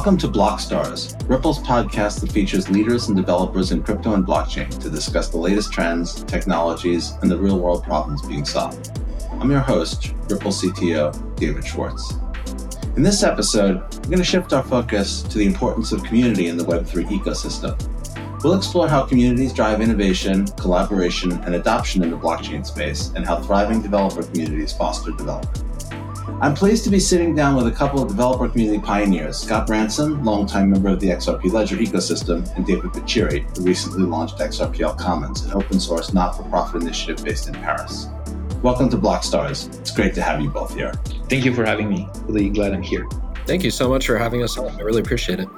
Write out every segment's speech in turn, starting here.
Welcome to Blockstars, Ripple's podcast that features leaders and developers in crypto and blockchain to discuss the latest trends, technologies, and the real world problems being solved. I'm your host, Ripple CTO David Schwartz. In this episode, we're going to shift our focus to the importance of community in the Web3 ecosystem. We'll explore how communities drive innovation, collaboration, and adoption in the blockchain space, and how thriving developer communities foster development. I'm pleased to be sitting down with a couple of developer community pioneers, Scott Branson, longtime member of the XRP Ledger ecosystem, and David Bchiri, who recently launched XRPL Commons, an open source not for profit initiative based in Paris. Welcome to Blockstars. It's great to have you both here. Thank you for having me. Really glad I'm here. Thank you so much for having us on. I really appreciate it.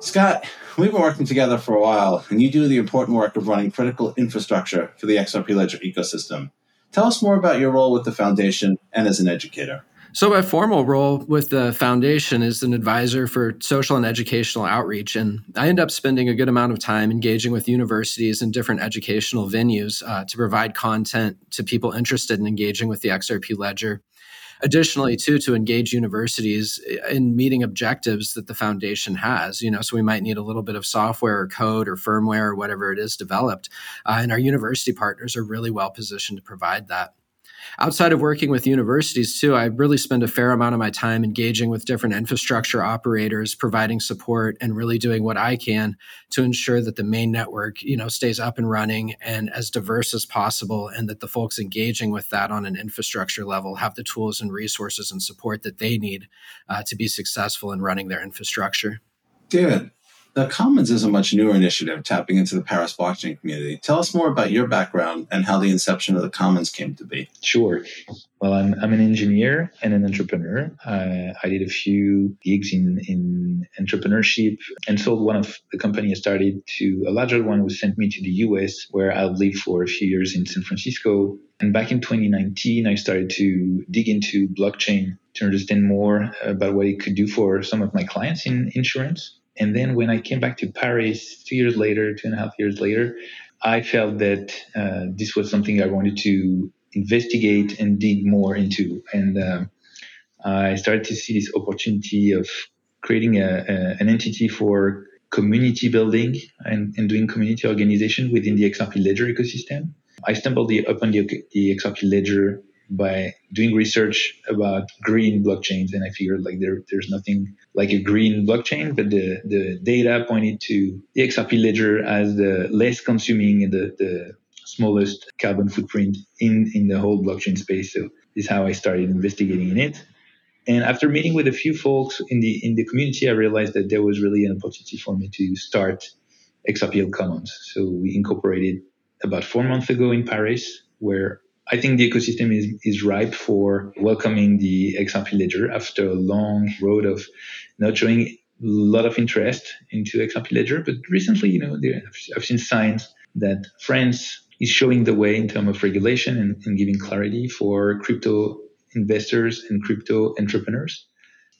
Scott, we've been working together for a while, and you do the important work of running critical infrastructure for the XRP Ledger ecosystem. Tell us more about your role with the foundation and as an educator. So, my formal role with the foundation is an advisor for social and educational outreach. And I end up spending a good amount of time engaging with universities and different educational venues uh, to provide content to people interested in engaging with the XRP ledger. Additionally, too, to engage universities in meeting objectives that the foundation has. You know, so we might need a little bit of software or code or firmware or whatever it is developed. Uh, and our university partners are really well positioned to provide that outside of working with universities too, I really spend a fair amount of my time engaging with different infrastructure operators, providing support and really doing what I can to ensure that the main network, you know, stays up and running and as diverse as possible and that the folks engaging with that on an infrastructure level have the tools and resources and support that they need uh, to be successful in running their infrastructure. David, the Commons is a much newer initiative tapping into the Paris blockchain community. Tell us more about your background and how the inception of the Commons came to be. Sure. Well, I'm, I'm an engineer and an entrepreneur. Uh, I did a few gigs in, in entrepreneurship and sold one of the company I started to a larger one who sent me to the US where I lived for a few years in San Francisco. And back in 2019, I started to dig into blockchain to understand more about what it could do for some of my clients in insurance. And then when I came back to Paris two years later, two and a half years later, I felt that uh, this was something I wanted to investigate and dig more into. And uh, I started to see this opportunity of creating a, a, an entity for community building and, and, doing community organization within the XRP Ledger ecosystem. I stumbled upon the, the XRP Ledger by doing research about green blockchains and i figured like there, there's nothing like a green blockchain but the, the data pointed to the xrp ledger as the less consuming and the, the smallest carbon footprint in, in the whole blockchain space. So this is how i started investigating in it. And after meeting with a few folks in the in the community i realized that there was really an opportunity for me to start xrpl commons. So we incorporated about four months ago in paris where I think the ecosystem is, is ripe for welcoming the XRP ledger after a long road of not showing a lot of interest into XRP ledger. But recently, you know, there, I've seen signs that France is showing the way in terms of regulation and, and giving clarity for crypto investors and crypto entrepreneurs.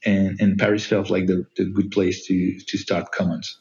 And, and Paris felt like the, the good place to, to start commons.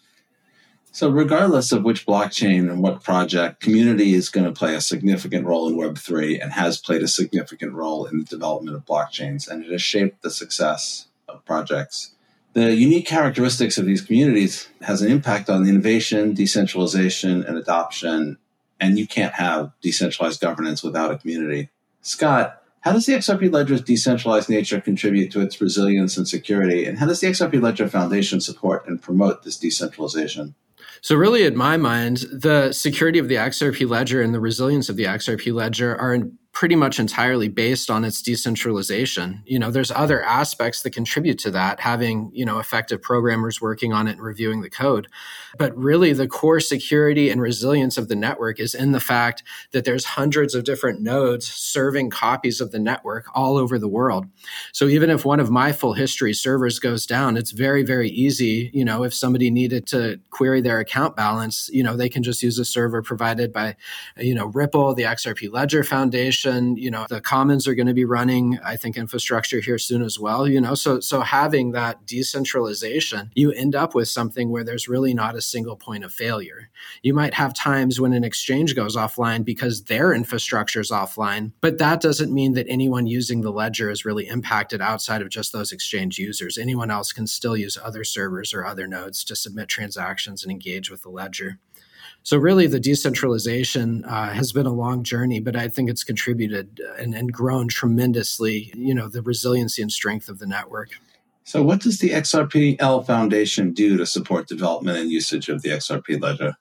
So, regardless of which blockchain and what project, community is going to play a significant role in Web3 and has played a significant role in the development of blockchains, and it has shaped the success of projects. The unique characteristics of these communities has an impact on innovation, decentralization, and adoption, and you can't have decentralized governance without a community. Scott, how does the XRP Ledger's decentralized nature contribute to its resilience and security? And how does the XRP Ledger Foundation support and promote this decentralization? So, really, in my mind, the security of the XRP ledger and the resilience of the XRP ledger are pretty much entirely based on its decentralization. You know, there's other aspects that contribute to that, having, you know, effective programmers working on it and reviewing the code. But really the core security and resilience of the network is in the fact that there's hundreds of different nodes serving copies of the network all over the world. So even if one of my full history servers goes down, it's very, very easy, you know, if somebody needed to query their account balance, you know, they can just use a server provided by, you know, Ripple, the XRP Ledger Foundation, integration. You know, the commons are going to be running, I think, infrastructure here soon as well. You know, so so having that decentralization, you end up with something where there's really not a single point of failure. You might have times when an exchange goes offline because their infrastructure is offline, but that doesn't mean that anyone using the ledger is really impacted outside of just those exchange users. Anyone else can still use other servers or other nodes to submit transactions and engage with the ledger. So really, the decentralization uh, has been a long journey, but I think it's contributed and, and grown tremendously. You know, the resiliency and strength of the network. So, what does the XRPL Foundation do to support development and usage of the XRP ledger?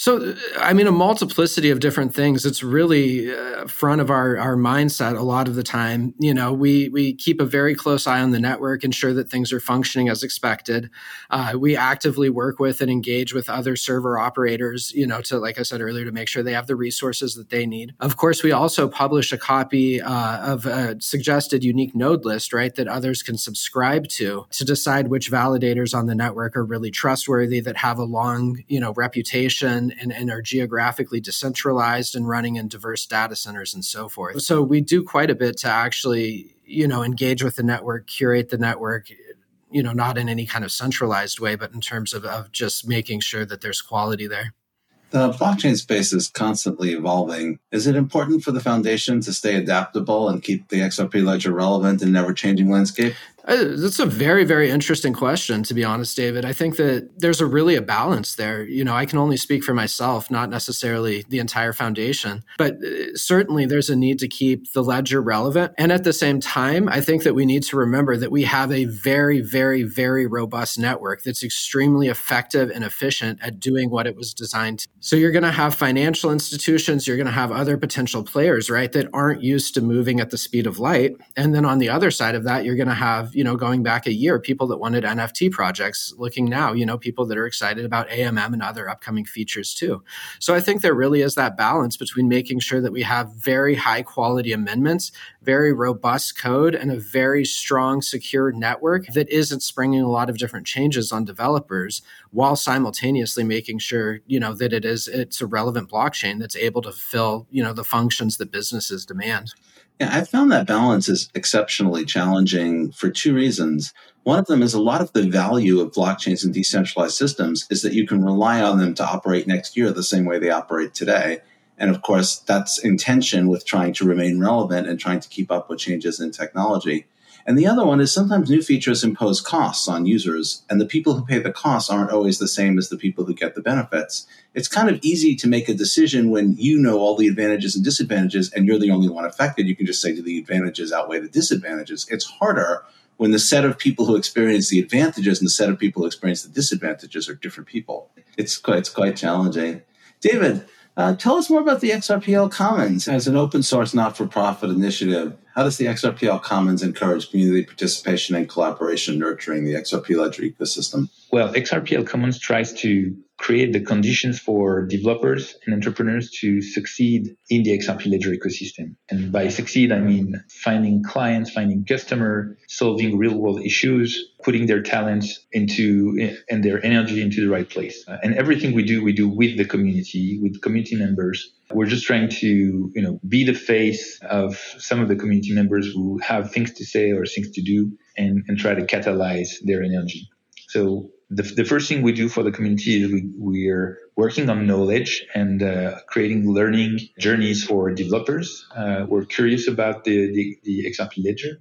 So, I mean, a multiplicity of different things. It's really uh, front of our, our mindset a lot of the time. You know, we we keep a very close eye on the network, ensure that things are functioning as expected. Uh, we actively work with and engage with other server operators. You know, to like I said earlier, to make sure they have the resources that they need. Of course, we also publish a copy uh, of a suggested unique node list, right, that others can subscribe to to decide which validators on the network are really trustworthy, that have a long, you know, reputation and, and are geographically decentralized and running in diverse data centers and so forth. So we do quite a bit to actually, you know, engage with the network, curate the network, you know, not in any kind of centralized way, but in terms of, of just making sure that there's quality there. The blockchain space is constantly evolving. Is it important for the foundation to stay adaptable and keep the XRP ledger relevant in ever changing landscape? Uh, that's a very, very interesting question, to be honest, David. I think that there's a really a balance there. You know, I can only speak for myself, not necessarily the entire foundation, but uh, certainly there's a need to keep the ledger relevant. And at the same time, I think that we need to remember that we have a very, very, very robust network that's extremely effective and efficient at doing what it was designed to. So you're going to have financial institutions, you're going to have other potential players, right, that aren't used to moving at the speed of light. And then on the other side of that, you're going to have you know, going back a year, people that wanted NFT projects looking now, you know, people that are excited about AMM and other upcoming features too. So I think there really is that balance between making sure that we have very high quality amendments, very robust code, and a very strong, secure network that isn't springing a lot of different changes on developers while simultaneously making sure, you know, that it is, it's a relevant blockchain that's able to fill, you know, the functions that businesses demand. Yeah, I found that balance is exceptionally challenging for two reasons. One of them is a lot of the value of blockchains and decentralized systems is that you can rely on them to operate next year the same way they operate today. And of course, that's in tension with trying to remain relevant and trying to keep up with changes in technology. And the other one is sometimes new features impose costs on users, and the people who pay the costs aren't always the same as the people who get the benefits. It's kind of easy to make a decision when you know all the advantages and disadvantages and you're the only one affected. You can just say, do the advantages outweigh the disadvantages? It's harder when the set of people who experience the advantages and the set of people who experience the disadvantages are different people. It's quite, it's quite challenging. David, uh, tell us more about the XRPL Commons as an open source not for profit initiative. How does the XRPL Commons encourage community participation and collaboration, nurturing the XRP Ledger ecosystem? Well, XRPL Commons tries to create the conditions for developers and entrepreneurs to succeed in the XRP Ledger ecosystem. And by succeed, I mean finding clients, finding customer, solving real world issues, putting their talents into and their energy into the right place. And everything we do, we do with the community, with community members. We're just trying to, you know, be the face of some of the community members who have things to say or things to do and, and try to catalyze their energy. So the, the first thing we do for the community is we, we're working on knowledge and uh, creating learning journeys for developers. Uh, we're curious about the, the, the XRP ledger,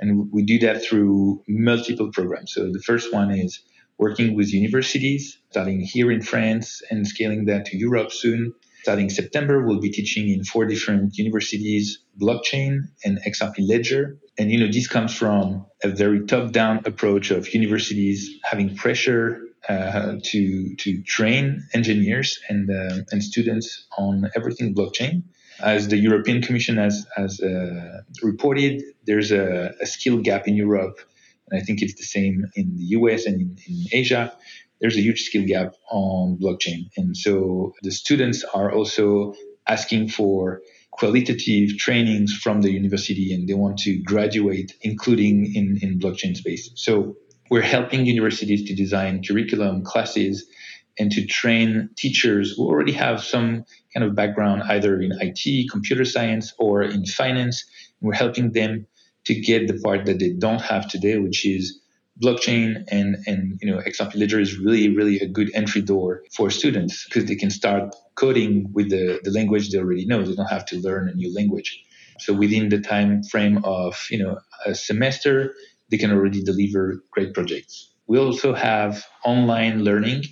and we do that through multiple programs. So the first one is working with universities, starting here in France and scaling that to Europe soon. Starting September, we'll be teaching in four different universities blockchain and XRP ledger. And, you know, this comes from a very top down approach of universities having pressure uh, to, to train engineers and, uh, and students on everything blockchain. As the European Commission has, has uh, reported, there's a, a skill gap in Europe and I think it's the same in the US and in, in Asia there's a huge skill gap on blockchain. And so the students are also asking for qualitative trainings from the university and they want to graduate, including in, in blockchain space. So we're helping universities to design curriculum, classes, and to train teachers who already have some kind of background either in IT, computer science, or in finance. We're helping them to get the part that they don't have today, which is blockchain and and you know XRP Ledger is really really a good entry door for students because they can start coding with the, the language they already know. They don't have to learn a new language. So within the time frame of you know a semester, they can already deliver great projects. We also have online learning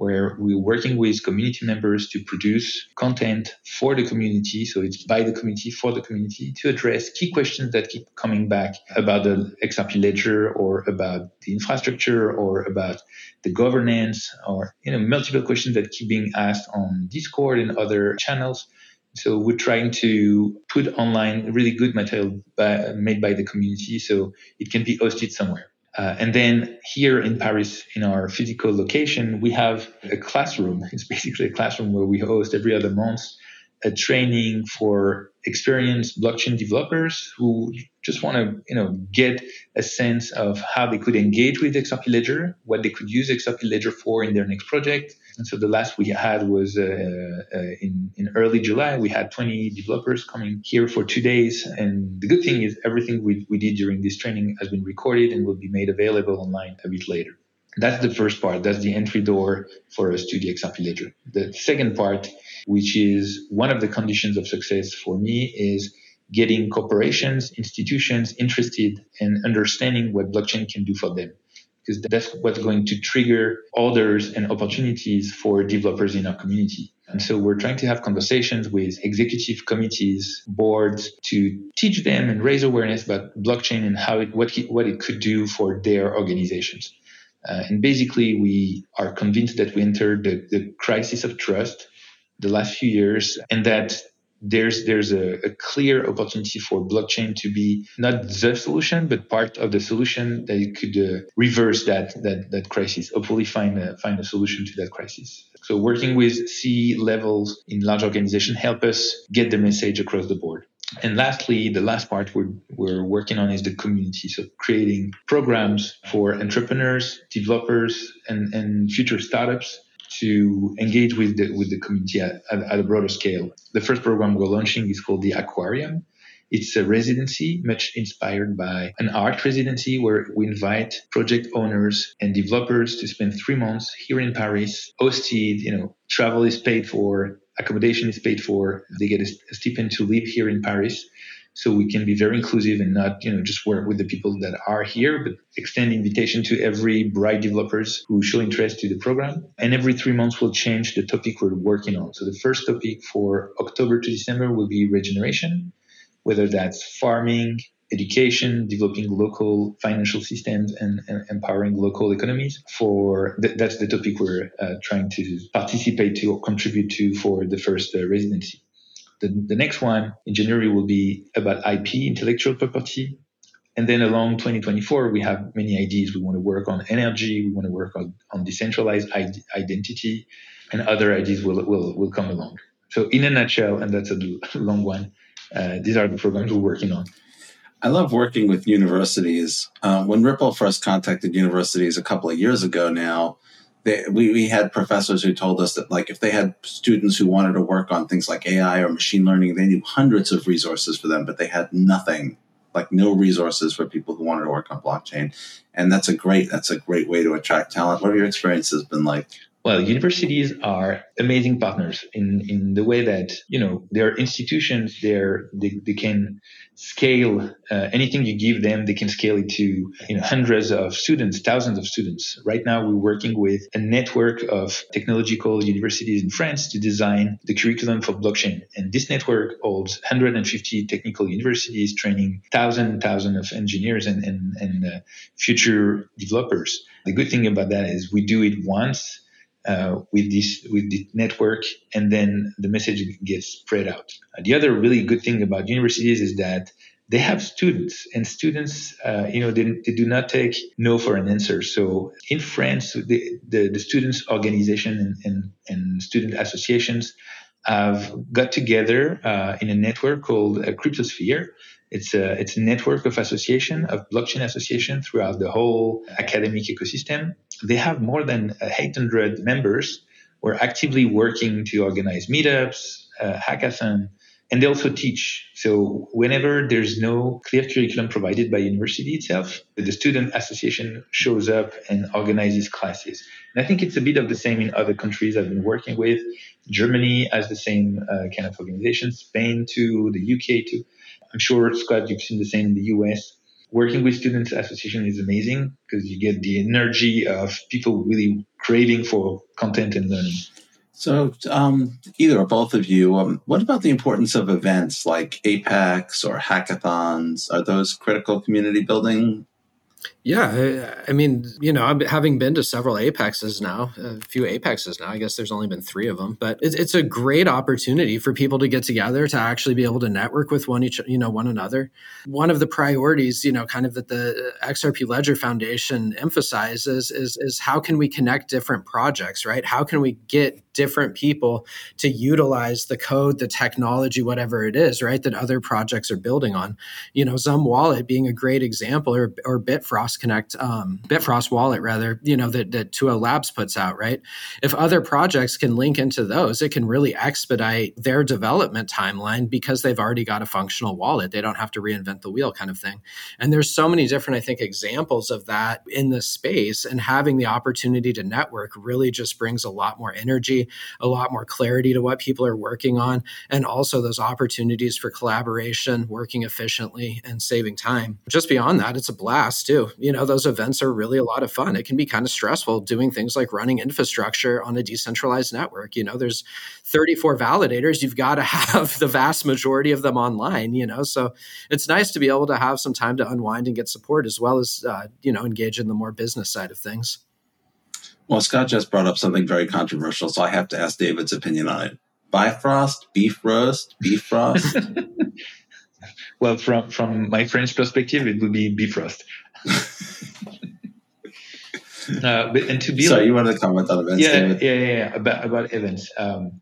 where we're working with community members to produce content for the community. So it's by the community, for the community, to address key questions that keep coming back about the XRP ledger or about the infrastructure or about the governance or, you know, multiple questions that keep being asked on Discord and other channels. So we're trying to put online really good material by, made by the community so it can be hosted somewhere. Uh, and then here in Paris, in our physical location, we have a classroom. It's basically a classroom where we host every other month a training for experienced blockchain developers who just want to, you know, get a sense of how they could engage with XRP Ledger, what they could use XRP Ledger for in their next project. And so the last we had was uh, uh, in, in early July. We had 20 developers coming here for two days. And the good thing is everything we, we did during this training has been recorded and will be made available online a bit later. That's the first part. That's the entry door for us to the Ledger. The second part which is one of the conditions of success for me is getting corporations, institutions interested in understanding what blockchain can do for them. Because that's what's going to trigger orders and opportunities for developers in our community. And so we're trying to have conversations with executive committees, boards to teach them and raise awareness about blockchain and how it, what, what it could do for their organizations. Uh, and basically, we are convinced that we entered the, the crisis of trust the last few years and that there's there's a, a, clear opportunity for blockchain to be not the solution but part of the solution that it could uh, reverse that that that crisis hopefully find a, find a solution to that crisis so working with c levels in large organization help us get the message across the board and lastly, the last part we're, we're working on is the community. So creating programs for entrepreneurs, developers, and, and future startups to engage with the, with the community at, at, a broader scale. The first program we're launching is called the Aquarium. It's a residency much inspired by an art residency where we invite project owners and developers to spend three months here in Paris, hosted, you know, travel is paid for, accommodation is paid for. They get a stipend to live here in Paris so we can be very inclusive and not you know just work with the people that are here but extend invitation to every bright developers who show interest to the program and every three months we'll change the topic we're working on so the first topic for october to december will be regeneration whether that's farming education, developing local financial systems, and, and empowering local economies. For th- that's the topic we're uh, trying to participate to or contribute to for the first uh, residency. The, the next one in January will be about IP, intellectual property. And then along 2024, we have many ideas. We want to work on energy. We want to work on, on decentralized identity and other ideas will, will, will come along. So in a nutshell, and that's a long one, uh, these are the programs we're working on. I love working with universities. Uh, when Ripple first contacted universities a couple of years ago now, they, we, we had professors who told us that like if they had students who wanted to work on things like AI or machine learning, they knew hundreds of resources for them, but they had nothing, like no resources for people who wanted to work on blockchain. And that's a great that's a great way to attract talent. What have your experiences been like? Well, universities are amazing partners in, in the way that, you know, they're institutions, they're, they, they can scale uh, anything you give them, they can scale it to, you know, hundreds of students, thousands of students. Right now, we're working with a network of technological universities in France to design the curriculum for blockchain. And this network holds 150 technical universities training thousands and thousands of engineers and, and, and uh, future developers. The good thing about that is we do it once uh, with this with the network, and then the message gets spread out. Uh, the other really good thing about universities is that they have students, and students, uh, you know, they, they, do not take no for an answer. So in France, the, the, the students' organization and, and, and, student associations have got together uh, in a network called a Cryptosphere. It's a, it's a network of association, of blockchain association throughout the whole academic ecosystem they have more than 800 members who are actively working to organize meetups, uh, hackathon, and they also teach. So whenever there's no clear curriculum provided by university itself, the student association shows up and organizes classes. And I think it's a bit of the same in other countries I've been working with. Germany has the same uh, kind of organization, Spain too, the UK too. I'm sure, Scott, you've seen the same in the US. Working with students association is amazing because you get the energy of people really craving for content and learning. So, um, either or both of you, um, what about the importance of events like APEX or hackathons? Are those critical community building yeah, I, mean, you know, having been to several apexes now, a few apexes now. I guess there's only been three of them, but it's, it's a great opportunity for people to get together to actually be able to network with one each, you know, one another. One of the priorities, you know, kind of that the XRP Ledger Foundation emphasizes is is how can we connect different projects, right? How can we get different people to utilize the code, the technology, whatever it is, right, that other projects are building on. You know, Xumm Wallet being a great example, or, or Bitfrost Connect, um, Bitfrost Wallet rather, you know, that, that Towo Labs puts out, right? If other projects can link into those, it can really expedite their development timeline because they've already got a functional wallet. They don't have to reinvent the wheel kind of thing. And there's so many different, I think, examples of that in this space and having the opportunity to network really just brings a lot more energy a lot more clarity to what people are working on, and also those opportunities for collaboration, working efficiently, and saving time. Just beyond that, it's a blast too. You know, those events are really a lot of fun. It can be kind of stressful doing things like running infrastructure on a decentralized network. You know, there's 34 validators. You've got to have the vast majority of them online, you know, so it's nice to be able to have some time to unwind and get support as well as, uh, you know, engage in the more business side of things. Well, Scott just brought up something very controversial, so I have to ask David's opinion on it. Bifrost, beef roast, beef frost. well, from from my French perspective, it would be Bifrost. uh, but and to be sorry, you wanted to comment on events? Yeah, yeah, yeah, yeah, about about events. Um,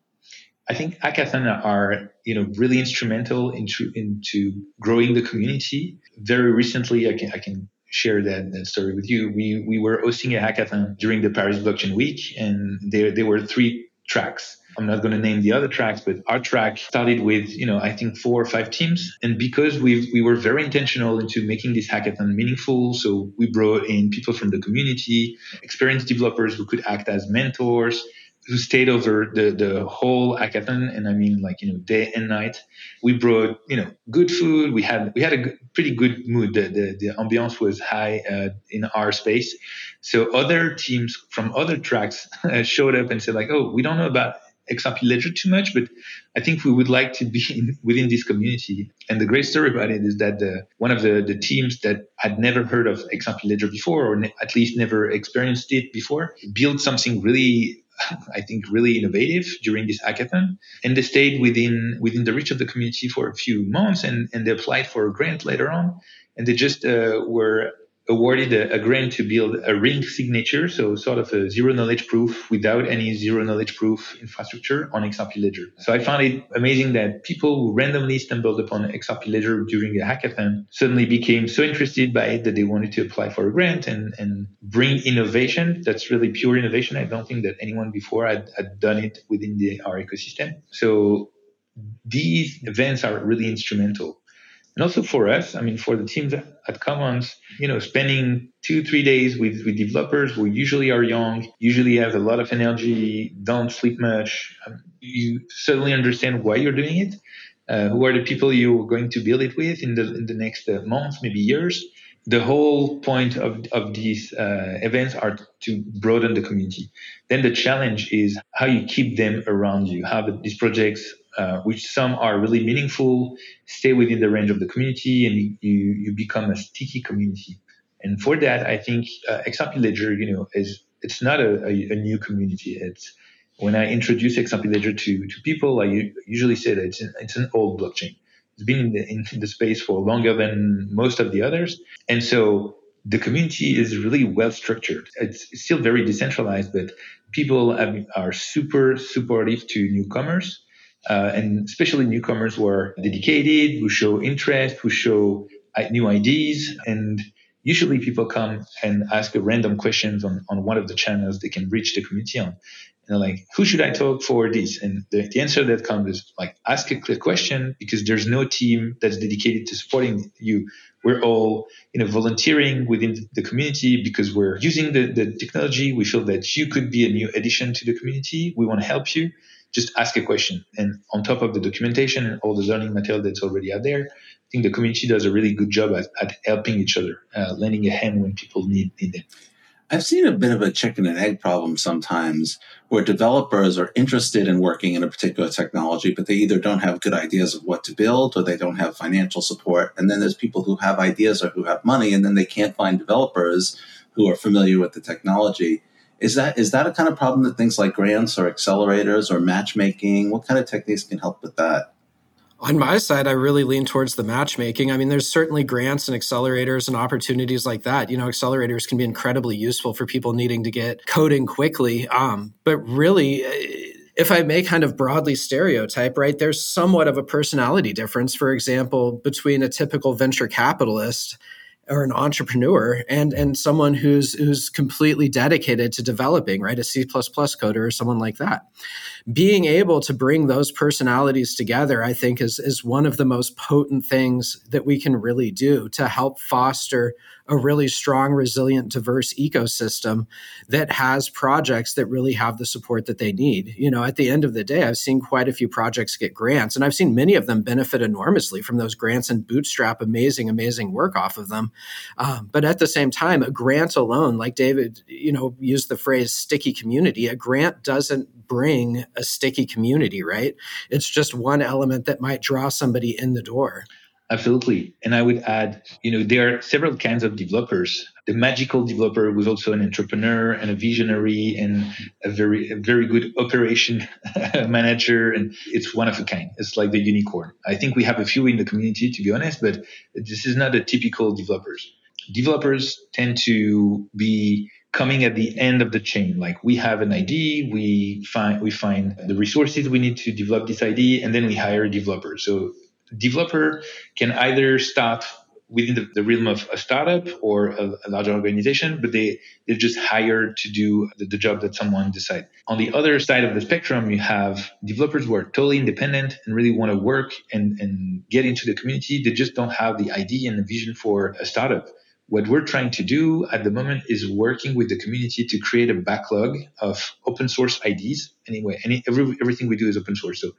I think hackathon are you know really instrumental into into growing the community. Very recently, I can I can share that, that story with you. We we were hosting a hackathon during the Paris Blockchain Week, and there there were three tracks. I'm not going to name the other tracks, but our track started with, you know, I think four or five teams. And because we we were very intentional into making this hackathon meaningful, so we brought in people from the community, experienced developers who could act as mentors, who stayed over the, the whole hackathon. And i mean like you know day and night. We brought you know good food. We had we had a pretty good mood. The, the, the ambiance was high uh, in our space. So other teams from other tracks showed up and said like oh we don't know about Ledger too much, but I think we would like to be in, within this community. And the great story about it is that the, one of the, the teams that had never heard of Ledger before, or ne- at least never experienced it before, built something really I think, really innovative during this hackathon. And they stayed within within the reach of the community for a few months, and, and they applied for a grant later on. And they just uh, were awarded a, a, grant to build a ring signature, so sort of a zero knowledge proof without any zero knowledge proof infrastructure on XRP Ledger. So I found it amazing that people who randomly stumbled upon XRP Ledger during a hackathon suddenly became so interested by it that they wanted to apply for a grant and, and bring innovation. That's really pure innovation. I don't think that anyone before had, had done it within the, our ecosystem. So these events are really instrumental and also for us, I mean, for the teams at Commons, you know, spending two, three days with, with developers who usually are young, usually have a lot of energy, don't sleep much, um, you suddenly understand why you're doing it. Uh, who are the people you're going to build it with in the in the next uh, months, maybe years? The whole point of of these uh, events are to broaden the community. Then the challenge is how you keep them around you, how these projects uh, which some are really meaningful, stay within the range of the community, and you, you become a sticky community. And for that, I think uh, XRP Ledger, you know, is it's not a, a, a, new community. It's when I introduce XRP Ledger to, to people, I usually say that it's an, it's an old blockchain. It's been in the, in the space for longer than most of the others, and so the community is really well structured. It's still very decentralized, but people are super supportive to newcomers uh, and especially newcomers who are dedicated, who show interest, who show uh, new ideas, and usually people come and ask a random questions on, on one of the channels they can reach the community on. And like, who should I talk for this? And the, the answer that comes is like, ask a clear question because there's no team that's dedicated to supporting you. We're all, you know, volunteering within the community because we're using the, the technology. We feel that you could be a new addition to the community. We want to help you. Just ask a question. And on top of the documentation and all the learning material that's already out there, I think the community does a really good job at, at helping each other, uh, lending a hand when people need, need it. I've seen a bit of a chicken and egg problem sometimes where developers are interested in working in a particular technology, but they either don't have good ideas of what to build or they don't have financial support. And then there's people who have ideas or who have money, and then they can't find developers who are familiar with the technology. Is that is that a kind of problem that things like grants or accelerators or matchmaking? What kind of techniques can help with that? On my side, I really lean towards the matchmaking. I mean, there's certainly grants and accelerators and opportunities like that. You know, accelerators can be incredibly useful for people needing to get coding quickly. Um, but really, eh, if I may kind of broadly stereotype, right, there's somewhat of a personality difference, for example, between a typical venture capitalist or an entrepreneur and and someone who's who's completely dedicated to developing right? A c++ coder or someone like that. Being able to bring those personalities together i think is is one of the most potent things that we can really do to help foster a really strong, resilient, diverse ecosystem that has projects that really have the support that they need. You know, at the end of the day, I've seen quite a few projects get grants, and I've seen many of them benefit enormously from those grants and bootstrap amazing, amazing work off of them. Um, but at the same time, a grant alone, like David, you know, used the phrase sticky community, a grant doesn't bring a sticky community, right? It's just one element that might draw somebody in the door. Absolutely. And I would add, you know, there are several kinds of developers. The magical developer who's also an entrepreneur and a visionary and a very, a very good operation manager. And it's one of a kind. It's like the unicorn. I think we have a few in the community, to be honest, but this is not the typical developers. Developers tend to be coming at the end of the chain. Like we have an ID, we find, we find the resources we need to develop this ID, and then we hire a developer. So developer can either start within the, the realm of a startup or a, a, larger organization, but they, they're just hired to do the, the job that someone decides. On the other side of the spectrum, you have developers who are totally independent and really want to work and, and get into the community. They just don't have the idea and the vision for a startup. What we're trying to do at the moment is working with the community to create a backlog of open source IDs. Anyway, any, every, everything we do is open source. So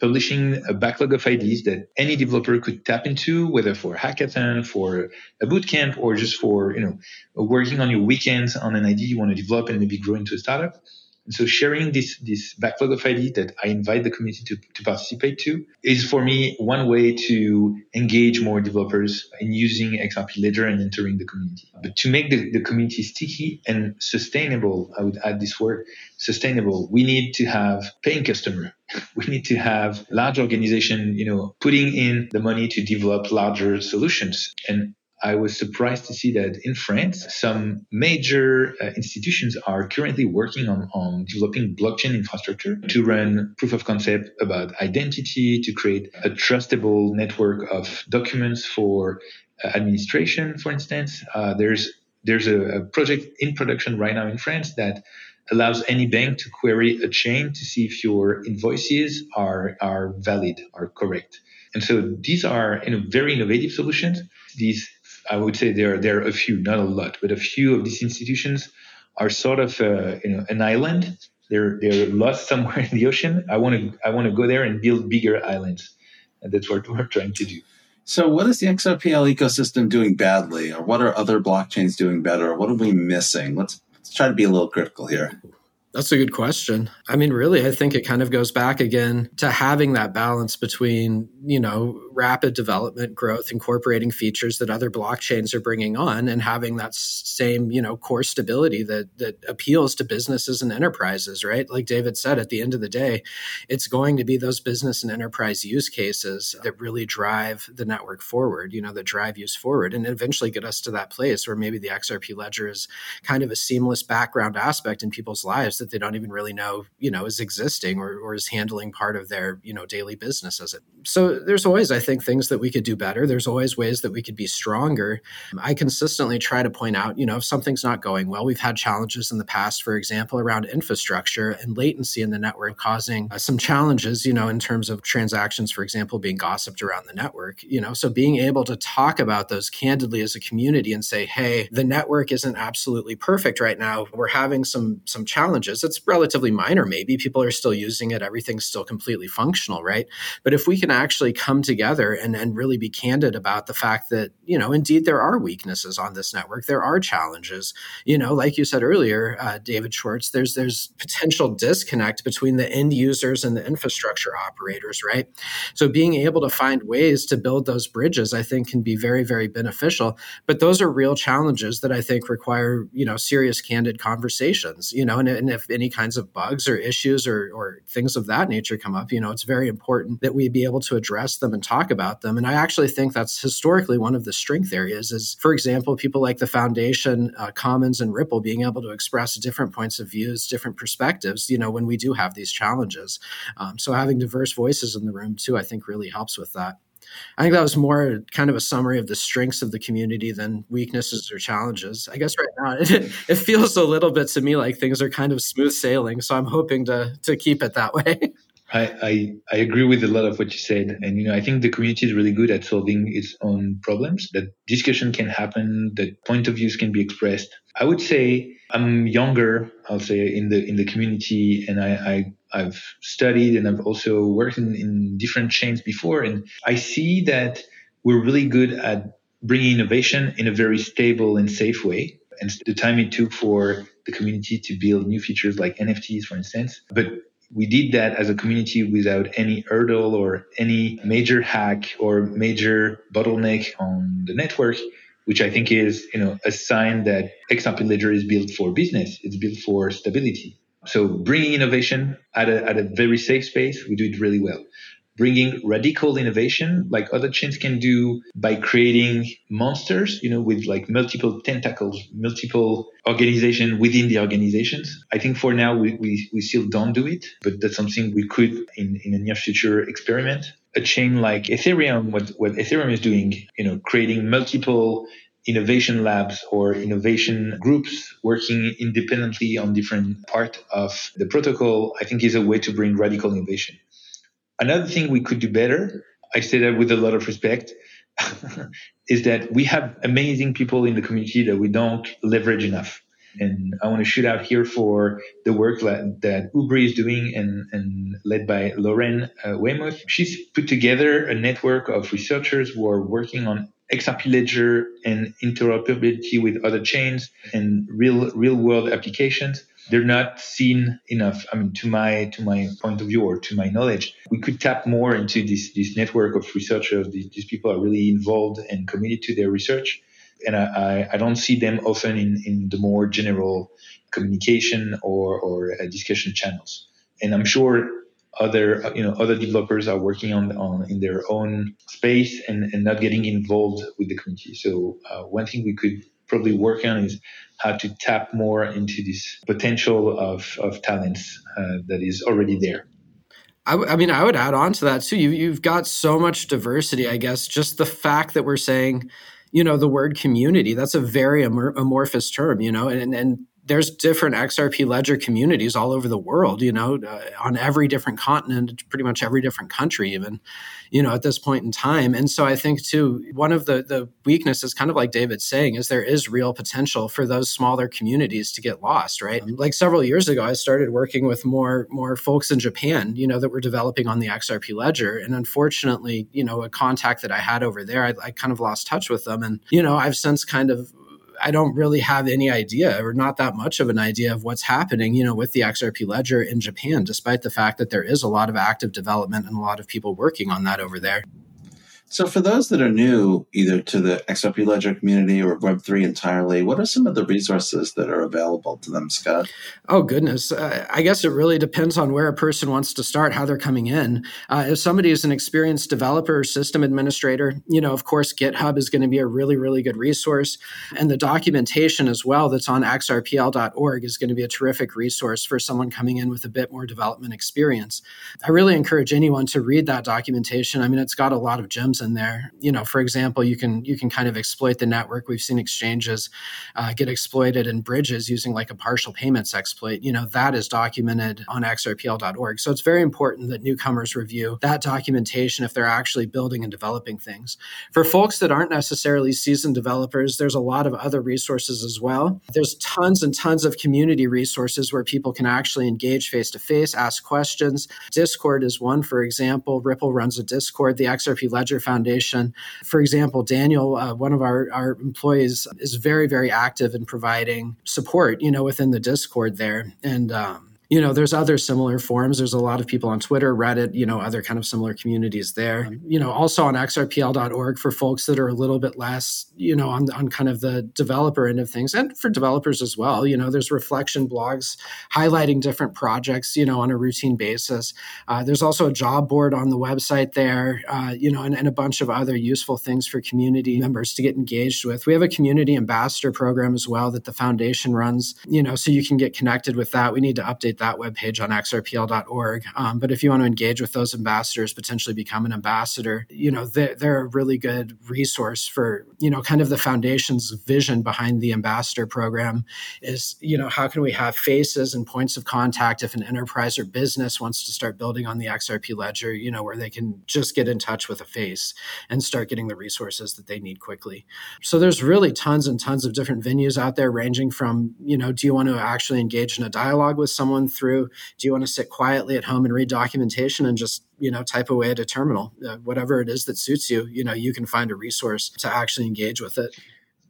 publishing a backlog of IDs that any developer could tap into, whether for a hackathon, for a bootcamp, or just for you know working on your weekends on an ID you want to develop and maybe grow into a startup. And so sharing this this backlog of ID that I invite the community to, to participate to is for me one way to engage more developers in using XRP Ledger and entering the community. But to make the, the community sticky and sustainable, I would add this word sustainable, we need to have paying customer. we need to have large organization, you know, putting in the money to develop larger solutions. And I was surprised to see that in France, some major uh, institutions are currently working on, on developing blockchain infrastructure to run proof of concept about identity, to create a trustable network of documents for uh, administration, for instance. Uh, there's there's a, a project in production right now in France that allows any bank to query a chain to see if your invoices are, are valid, are correct. And so these are you know, very innovative solutions. These I would say there there are a few, not a lot, but a few of these institutions are sort of uh, you know an island. They're they're lost somewhere in the ocean. I want to I want to go there and build bigger islands, and that's what we're trying to do. So, what is the XRPL ecosystem doing badly, or what are other blockchains doing better, what are we missing? Let's let's try to be a little critical here. That's a good question. I mean, really, I think it kind of goes back again to having that balance between, you know, rapid development growth, incorporating features that other blockchains are bringing on, and having that same, you know, core stability that that appeals to businesses and enterprises, right? Like David said, at the end of the day, it's going to be those business and enterprise use cases that really drive the network forward, you know, that drive use forward and eventually get us to that place where maybe the XRP ledger is kind of a seamless background aspect in people's lives that they don't even really know, you know, is existing or, or is handling part of their, you know, daily business as it. So there's always, I think, things that we could do better. There's always ways that we could be stronger. I consistently try to point out, you know, if something's not going well, we've had challenges in the past, for example, around infrastructure and latency in the network causing uh, some challenges, you know, in terms of transactions, for example, being gossiped around the network, you know. So being able to talk about those candidly as a community and say, hey, the network isn't absolutely perfect right now. We're having some some challenges. It's relatively minor, maybe. People are still using it, everything's still completely functional, right? But if we can actually come together and, and really be candid about the fact that, you know, indeed there are weaknesses on this network, there are challenges. You know, like you said earlier, uh, David Schwartz, there's there's potential disconnect between the end users and the infrastructure operators, right? So being able to find ways to build those bridges, I think, can be very, very beneficial. But those are real challenges that I think require, you know, serious, candid conversations. You know, and, and if any kinds of bugs or issues or, or things of that nature come up, you know, it's very important that we be able to address them and talk about them. And I actually think that's historically one of the strength areas is, for example, people like the foundation, uh, Commons, and Ripple being able to express different points of views, different perspectives, you know, when we do have these challenges. Um, so having diverse voices in the room too, I think really helps with that. I think that was more kind of a summary of the strengths of the community than weaknesses or challenges. I guess right now it, it feels a little bit to me like things are kind of smooth sailing. So I'm hoping to to keep it that way. I, I, I agree with a lot of what you said. And, you know, I think the community is really good at solving its own problems, that discussion can happen, that point of views can be expressed. I would say I'm younger, I'll say in the, in the community and I, I I've studied and I've also worked in, in different chains before. And I see that we're really good at bringing innovation in a very stable and safe way. And the time it took for the community to build new features like NFTs, for instance. But we did that as a community without any hurdle or any major hack or major bottleneck on the network, which I think is, you know, a sign that XRP Ledger is built for business. It's built for stability. So bringing innovation at a, at a very safe space, we do it really well bringing radical innovation like other chains can do by creating monsters, you know, with like multiple tentacles, multiple organization within the organizations. I think for now we, we, we still don't do it, but that's something we could in, in the near future experiment. A chain like Ethereum, what, what Ethereum is doing, you know, creating multiple innovation labs or innovation groups working independently on different part of the protocol, I think is a way to bring radical innovation. Another thing we could do better, I say that with a lot of respect, is that we have amazing people in the community that we don't leverage enough. And I want to shoot out here for the work that, UBRI is doing and, and led by Lauren uh, Weymouth. She's put together a network of researchers who are working on XRP Ledger and interoperability with other chains and real real world applications they're not seen enough. I mean, to my to my point of view or to my knowledge, we could tap more into this this network of researchers. These, these people are really involved and committed to their research, and I, I, don't see them often in, in the more general communication or or uh, discussion channels. And I'm sure other you know other developers are working on, on in their own space and, and not getting involved with the community. So uh, one thing we could probably work on is how to tap more into this potential of, of talents uh, that is already there. I, w- I mean, I would add on to that too. You, you've got so much diversity, I guess. Just the fact that we're saying, you know, the word community, that's a very amorphous term, you know, and, and there's different XRP ledger communities all over the world, you know, uh, on every different continent, pretty much every different country, even, you know, at this point in time. And so I think too, one of the the weaknesses, kind of like David's saying, is there is real potential for those smaller communities to get lost, right? Like several years ago, I started working with more more folks in Japan, you know, that were developing on the XRP ledger, and unfortunately, you know, a contact that I had over there, I, I kind of lost touch with them, and you know, I've since kind of I don't really have any idea or not that much of an idea of what's happening, you know, with the XRP ledger in Japan, despite the fact that there is a lot of active development and a lot of people working on that over there. So, for those that are new either to the XRP Ledger community or Web3 entirely, what are some of the resources that are available to them, Scott? Oh, goodness. Uh, I guess it really depends on where a person wants to start, how they're coming in. Uh, if somebody is an experienced developer or system administrator, you know, of course, GitHub is going to be a really, really good resource. And the documentation as well that's on xrpl.org is going to be a terrific resource for someone coming in with a bit more development experience. I really encourage anyone to read that documentation. I mean, it's got a lot of gems forms in there. You know, for example, you can you can kind of exploit the network. We've seen exchanges uh, get exploited in bridges using like a partial payments exploit. You know, that is documented on xrpl.org. So it's very important that newcomers review that documentation if they're actually building and developing things. For folks that aren't necessarily seasoned developers, there's a lot of other resources as well. There's tons and tons of community resources where people can actually engage face to face, ask questions. Discord is one, for example. Ripple runs a Discord. The XRP Ledger Foundation, for example, Daniel, uh, one of our, our employees, is very, very active in providing support, you know, within the Discord there. And um, you know there's other similar forums. There's a lot of people on twitter reddit you know other kind of similar communities there. You know also on xrpl.org for folks that are a little bit less you know on, on kind of the developer end of things and for developers as well. You know there's reflection blogs highlighting different projects you know on a routine basis. Uh, there's also a job board on the website there uh, you know and, and a bunch of other useful things for community members to get engaged with. We have a community ambassador program as well that the foundation runs you know so you can get connected with that. We need to update that webpage on xrpl.org. Um, but if you want to engage with those ambassadors, potentially become an ambassador, you know, they're, they're, a really good resource for, you know, kind of the foundation's vision behind the ambassador program is, you know, how can we have faces and points of contact if an enterprise or business wants to start building on the XRP ledger, you know, where they can just get in touch with a face and start getting the resources that they need quickly. So there's really tons and tons of different venues out there ranging from, you know, do you want to actually engage in a dialogue with someone through? Do you want to sit quietly at home and read documentation and just you know type away at a terminal? Uh, whatever it is that suits you, you know, you can find a resource to actually engage with it.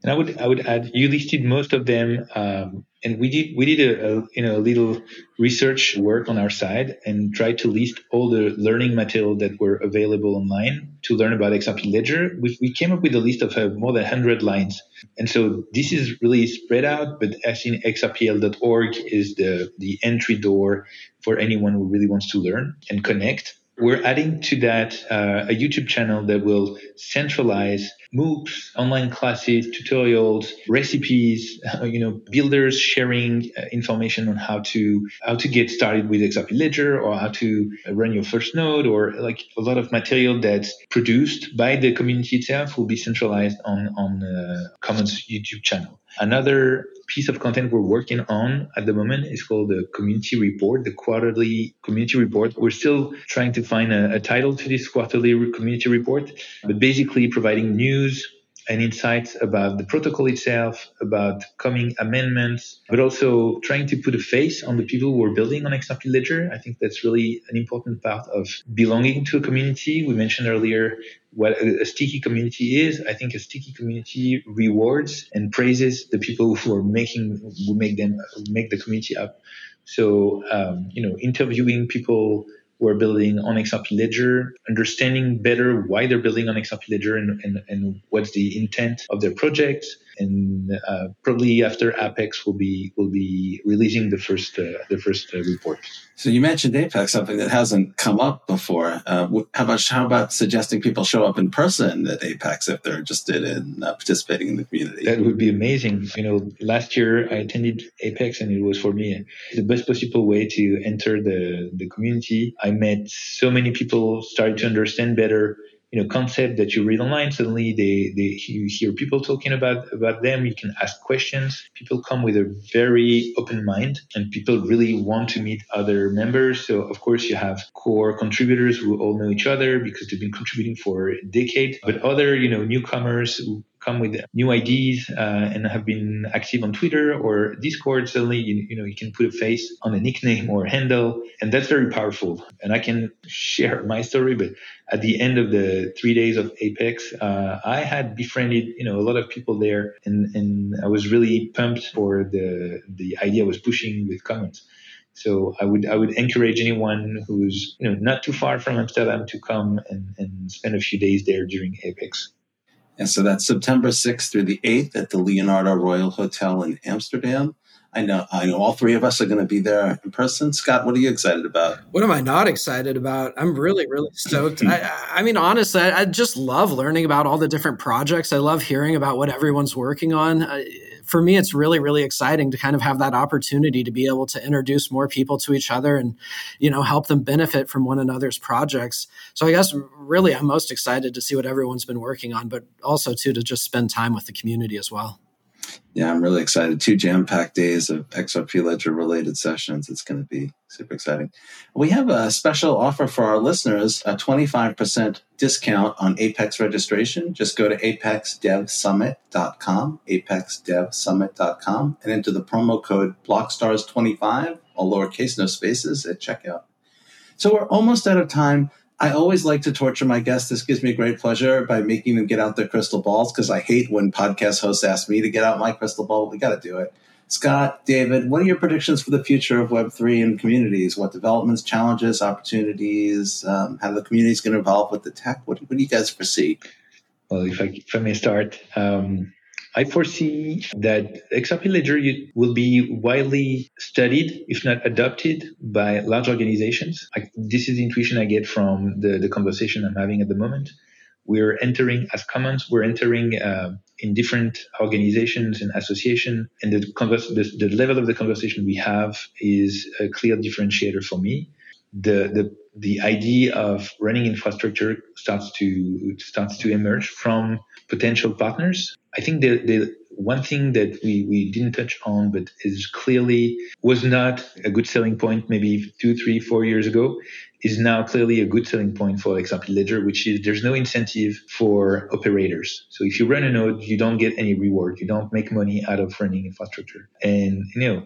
And I would I would add you listed most of them, um, and we did we did a, a, you know a little research work on our side and tried to list all the learning material that were available online to learn about XRP Ledger. We, we came up with a list of uh, more than 100 lines, and so this is really spread out. But I think XRPL.org is the the entry door for anyone who really wants to learn and connect. We're adding to that uh, a YouTube channel that will centralize MOOCs, online classes, tutorials, recipes, uh, you know, builders sharing uh, information on how to how to get started with XRP Ledger or how to run your first node or like a lot of material that's produced by the community itself will be centralized on on uh, Commons YouTube channel. Another piece of content we're working on at the moment is called the community report, the quarterly community report. We're still trying to find a, a title to this quarterly community report, but basically providing news, and insights about the protocol itself, about coming amendments, but also trying to put a face on the people who are building on XRP Ledger. I think that's really an important part of belonging to a community. We mentioned earlier what a, sticky community is. I think a sticky community rewards and praises the people who are making, who make them, make the community up. So, um, you know, interviewing people who are building on XRP Ledger, understanding better why they're building on XRP Ledger and, and, and what's the intent of their project, and uh, probably after Apex we'll be will be releasing the first uh, the first uh, report. So you mentioned Apex, something that hasn't come up before. Uh, how about how about suggesting people show up in person at Apex if they're interested in uh, participating in the community? That would be amazing. You know, last year I attended Apex, and it was for me the best possible way to enter the the community. I met so many people, started to understand better you know concept that you read online suddenly they, they you hear people talking about about them. You can ask questions. People come with a very open mind and people really want to meet other members. So of course you have core contributors who all know each other because they've been contributing for a decade. But other you know newcomers who come with new ideas uh, and have been active on Twitter or Discord, suddenly you, you know you can put a face on a nickname or a handle, and that's very powerful. And I can share my story, but at the end of the three days of Apex, uh, I had befriended you know a lot of people there, and and I was really pumped for the the idea I was pushing with Commons. So I would I would encourage anyone who's you know not too far from Amsterdam to come and, and spend a few days there during Apex. And so that's September 6th through the 8th at the Leonardo Royal Hotel in Amsterdam. I know I know all three of us are going to be there in person. Scott, what are you excited about? What am I not excited about? I'm really, really stoked. I, I, mean, honestly, I, I, just love learning about all the different projects. I love hearing about what everyone's working on. I, for me, it's really, really exciting to kind of have that opportunity to be able to introduce more people to each other and, you know, help them benefit from one another's projects. So I guess really I'm most excited to see what everyone's been working on, but also too to just spend time with the community as well. Yeah, I'm really excited. Two jam packed days of XRP Ledger related sessions. It's going to be super exciting. We have a special offer for our listeners a 25% discount on Apex registration. Just go to apexdevsummit.com, apexdevsummit.com, and enter the promo code BlockStars25, all lowercase, no spaces, at checkout. So we're almost out of time. I always like to torture my guests. This gives me great pleasure by making them get out their crystal balls because I hate when podcast hosts ask me to get out my crystal ball. We got to do it. Scott, David, what are your predictions for the future of Web3 and communities? What developments, challenges, opportunities? Um, how the community is going to evolve with the tech? What, what, do you guys foresee? Well, if I, if I may start, um, I foresee that XRP Ledger will be widely studied, if not adopted, by large organizations. I, this is the intuition I get from the, the conversation I'm having at the moment. We're entering as commons, we're entering uh, in different organizations and associations, and the, converse, the, the level of the conversation we have is a clear differentiator for me. The, the the idea of running infrastructure starts to starts to emerge from potential partners. I think the, the one thing that we, we didn't touch on, but is clearly was not a good selling point maybe two, three, four years ago, is now clearly a good selling point for example, Ledger, which is there's no incentive for operators. So if you run a node, you don't get any reward. You don't make money out of running infrastructure. And you know,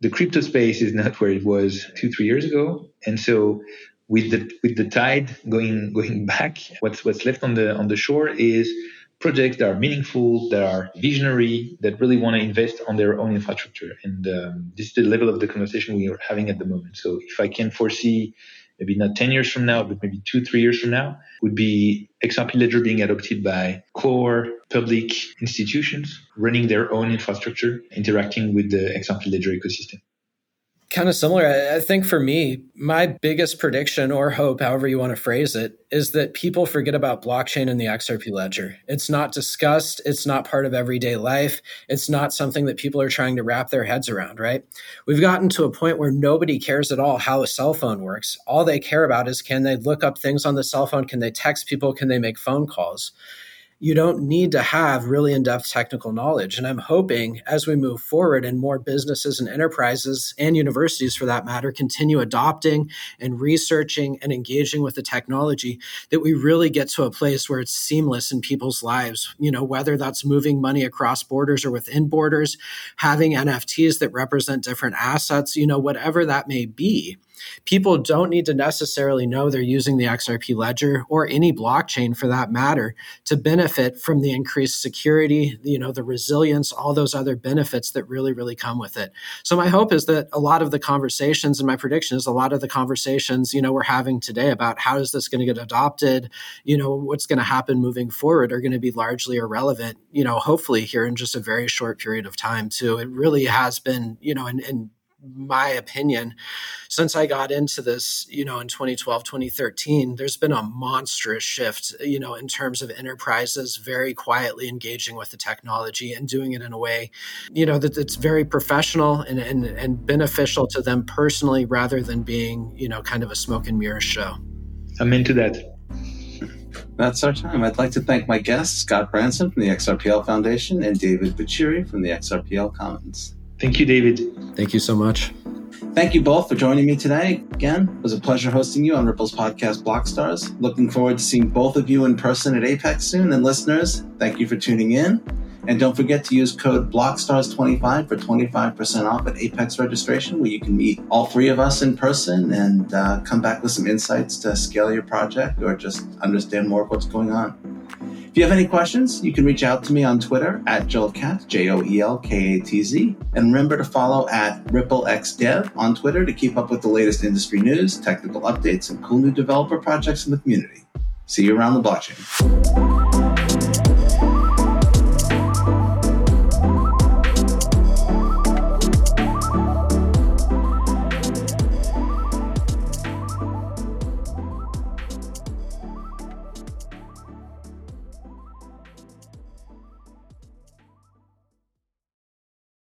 the crypto space is not where it was two, three years ago. And so with the with the tide going going back, what's what's left on the on the shore is projects that are meaningful, that are visionary, that really want to invest on their own infrastructure. And um, this is the level of the conversation we are having at the moment. So if I can foresee maybe not 10 years from now, but maybe two, three years from now, would be XRP Ledger being adopted by core public institutions running their own infrastructure, interacting with the XRP Ledger ecosystem kind of similar. I think for me, my biggest prediction or hope, however you want to phrase it, is that people forget about blockchain and the XRP ledger. It's not discussed. It's not part of everyday life. It's not something that people are trying to wrap their heads around, right? We've gotten to a point where nobody cares at all how a cell phone works. All they care about is can they look up things on the cell phone? Can they text people? Can they make phone calls? You don't need to have really in depth technical knowledge. And I'm hoping as we move forward and more businesses and enterprises and universities for that matter continue adopting and researching and engaging with the technology, that we really get to a place where it's seamless in people's lives. You know, whether that's moving money across borders or within borders, having NFTs that represent different assets, you know, whatever that may be People don't need to necessarily know they're using the XRP ledger or any blockchain for that matter to benefit from the increased security, you know, the resilience, all those other benefits that really, really come with it. So my hope is that a lot of the conversations and my prediction is a lot of the conversations, you know, we're having today about how is this going to get adopted, you know, what's going to happen moving forward are going to be largely irrelevant, you know, hopefully here in just a very short period of time too. It really has been, you know, and, and my opinion, since I got into this, you know, in 2012, 2013, there's been a monstrous shift, you know, in terms of enterprises very quietly engaging with the technology and doing it in a way, you know, that it's very professional and, and, and beneficial to them personally rather than being, you know, kind of a smoke and mirror show. I'm into that. That's our time. I'd like to thank my guests, Scott Branson from the XRPL Foundation and David Bchiri from the XRPL Commons. Thank you, David. Thank you so much. Thank you both for joining me today. Again, it was a pleasure hosting you on Ripple's podcast Blockstars. Looking forward to seeing both of you in person at Apex soon. And listeners, thank you for tuning in. And don't forget to use code BLOCKSTARS25 for 25% off at Apex registration, where you can meet all three of us in person and uh, come back with some insights to scale your project or just understand more of what's going on. If you have any questions, you can reach out to me on Twitter at JoelKatz, J O E L K A T Z. And remember to follow at RippleXDev on Twitter to keep up with the latest industry news, technical updates, and cool new developer projects in the community. See you around the blockchain.